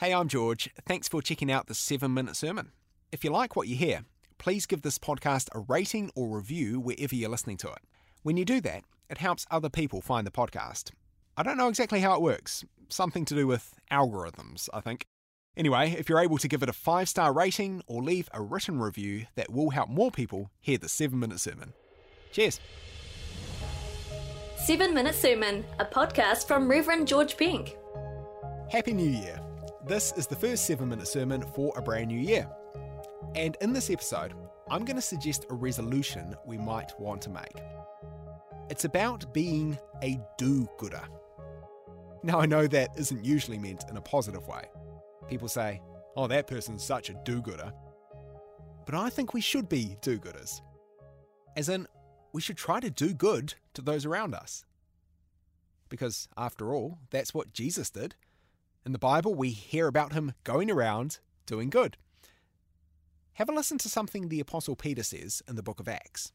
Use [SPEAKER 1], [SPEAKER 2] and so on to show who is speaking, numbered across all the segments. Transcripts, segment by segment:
[SPEAKER 1] Hey, I'm George. Thanks for checking out the 7 Minute Sermon. If you like what you hear, please give this podcast a rating or review wherever you're listening to it. When you do that, it helps other people find the podcast. I don't know exactly how it works, something to do with algorithms, I think. Anyway, if you're able to give it a five star rating or leave a written review, that will help more people hear the 7 Minute Sermon. Cheers.
[SPEAKER 2] 7 Minute Sermon, a podcast from Reverend George Penk.
[SPEAKER 1] Happy New Year! This is the first 7 Minute Sermon for a brand new year. And in this episode, I'm going to suggest a resolution we might want to make. It's about being a do gooder. Now, I know that isn't usually meant in a positive way. People say, oh, that person's such a do gooder. But I think we should be do gooders. As in, we should try to do good to those around us. Because, after all, that's what Jesus did. In the Bible, we hear about him going around doing good. Have a listen to something the Apostle Peter says in the book of Acts.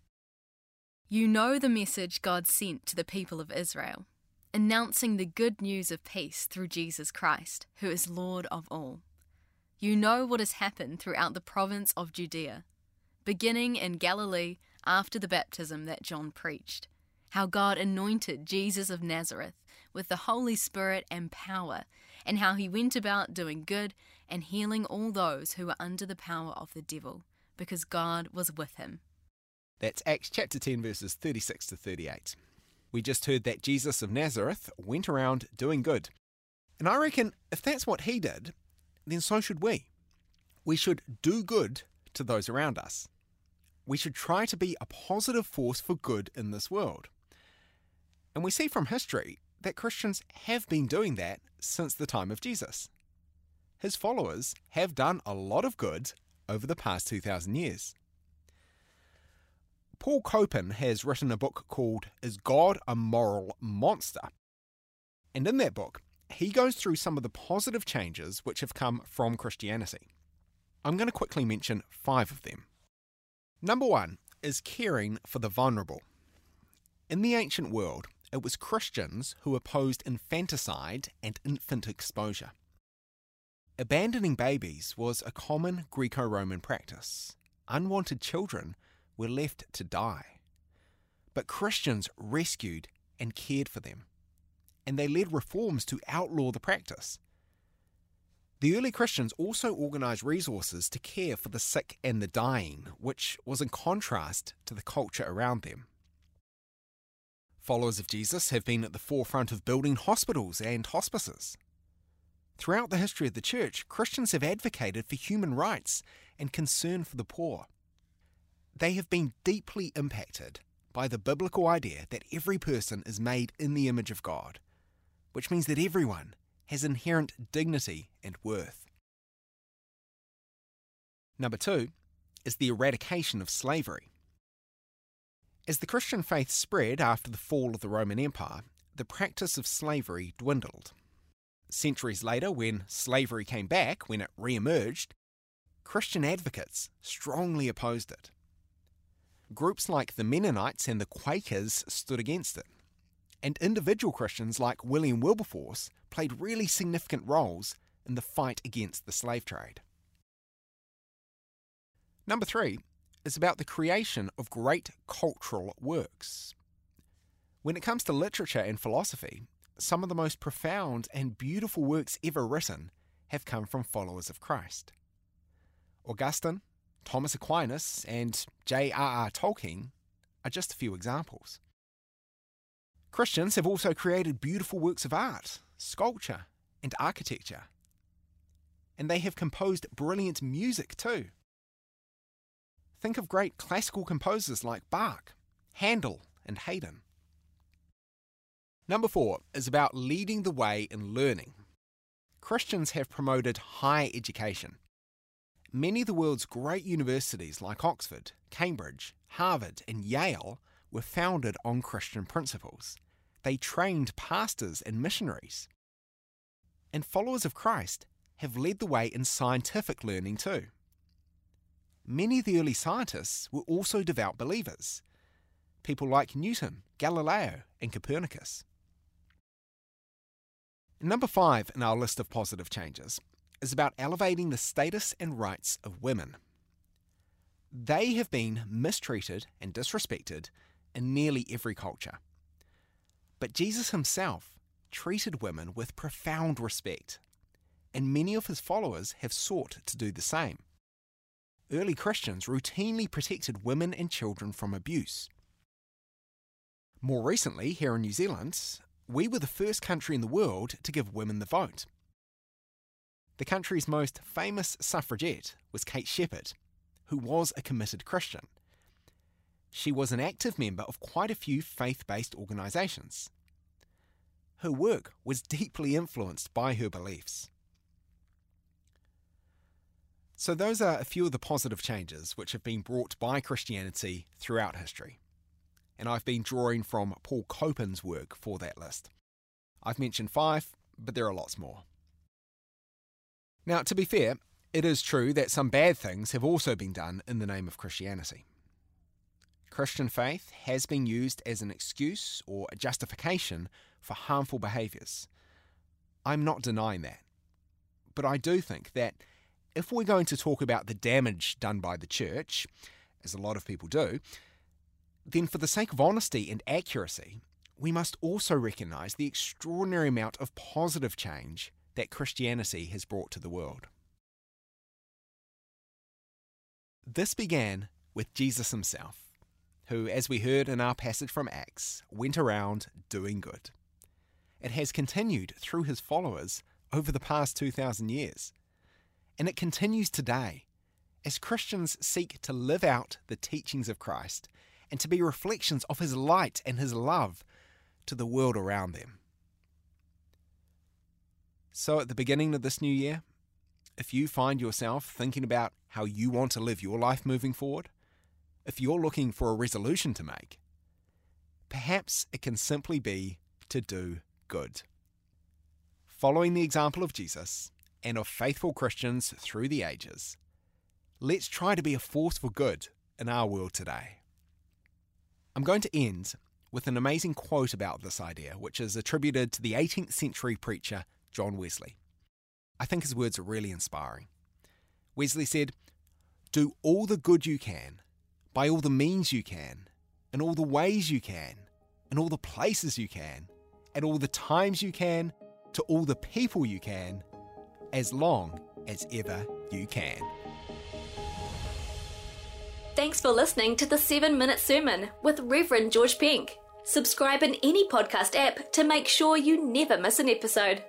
[SPEAKER 3] You know the message God sent to the people of Israel, announcing the good news of peace through Jesus Christ, who is Lord of all. You know what has happened throughout the province of Judea, beginning in Galilee after the baptism that John preached, how God anointed Jesus of Nazareth with the Holy Spirit and power, and how he went about doing good and healing all those who were under the power of the devil, because God was with him.
[SPEAKER 1] That's Acts chapter 10, verses 36 to 38. We just heard that Jesus of Nazareth went around doing good. And I reckon if that's what he did, then so should we. We should do good to those around us. We should try to be a positive force for good in this world. And we see from history that Christians have been doing that since the time of Jesus. His followers have done a lot of good over the past 2,000 years. Paul Copan has written a book called Is God a Moral Monster? And in that book, he goes through some of the positive changes which have come from Christianity. I'm going to quickly mention five of them. Number one is caring for the vulnerable. In the ancient world, it was Christians who opposed infanticide and infant exposure. Abandoning babies was a common Greco Roman practice. Unwanted children were left to die. But Christians rescued and cared for them, and they led reforms to outlaw the practice. The early Christians also organised resources to care for the sick and the dying, which was in contrast to the culture around them. Followers of Jesus have been at the forefront of building hospitals and hospices. Throughout the history of the Church, Christians have advocated for human rights and concern for the poor. They have been deeply impacted by the biblical idea that every person is made in the image of God, which means that everyone has inherent dignity and worth. Number two is the eradication of slavery. As the Christian faith spread after the fall of the Roman Empire, the practice of slavery dwindled. Centuries later, when slavery came back, when it re emerged, Christian advocates strongly opposed it. Groups like the Mennonites and the Quakers stood against it. And individual Christians like William Wilberforce played really significant roles in the fight against the slave trade. Number three is about the creation of great cultural works. When it comes to literature and philosophy, some of the most profound and beautiful works ever written have come from followers of Christ. Augustine, Thomas Aquinas, and J.R.R. Tolkien are just a few examples. Christians have also created beautiful works of art, sculpture, and architecture. And they have composed brilliant music too. Think of great classical composers like Bach, Handel, and Haydn. Number four is about leading the way in learning. Christians have promoted higher education. Many of the world's great universities like Oxford, Cambridge, Harvard, and Yale were founded on Christian principles. They trained pastors and missionaries. And followers of Christ have led the way in scientific learning too. Many of the early scientists were also devout believers, people like Newton, Galileo, and Copernicus. Number five in our list of positive changes is about elevating the status and rights of women. They have been mistreated and disrespected in nearly every culture. But Jesus himself treated women with profound respect, and many of his followers have sought to do the same. Early Christians routinely protected women and children from abuse. More recently, here in New Zealand, we were the first country in the world to give women the vote. The country's most famous suffragette was Kate Sheppard, who was a committed Christian. She was an active member of quite a few faith based organisations. Her work was deeply influenced by her beliefs. So, those are a few of the positive changes which have been brought by Christianity throughout history. And I've been drawing from Paul Copan's work for that list. I've mentioned five, but there are lots more. Now, to be fair, it is true that some bad things have also been done in the name of Christianity. Christian faith has been used as an excuse or a justification for harmful behaviours. I'm not denying that. But I do think that if we're going to talk about the damage done by the church, as a lot of people do, then for the sake of honesty and accuracy, we must also recognise the extraordinary amount of positive change that Christianity has brought to the world. This began with Jesus himself, who, as we heard in our passage from Acts, went around doing good. It has continued through his followers over the past 2,000 years. And it continues today as Christians seek to live out the teachings of Christ and to be reflections of his light and his love to the world around them. So, at the beginning of this new year, if you find yourself thinking about how you want to live your life moving forward, if you're looking for a resolution to make, perhaps it can simply be to do good. Following the example of Jesus and of faithful Christians through the ages, let's try to be a force for good in our world today. I'm going to end with an amazing quote about this idea, which is attributed to the 18th century preacher John Wesley. I think his words are really inspiring. Wesley said, Do all the good you can, by all the means you can, in all the ways you can, in all the places you can, at all the times you can, to all the people you can, as long as ever you can.
[SPEAKER 2] Thanks for listening to the 7 Minute Sermon with Reverend George Penk. Subscribe in any podcast app to make sure you never miss an episode.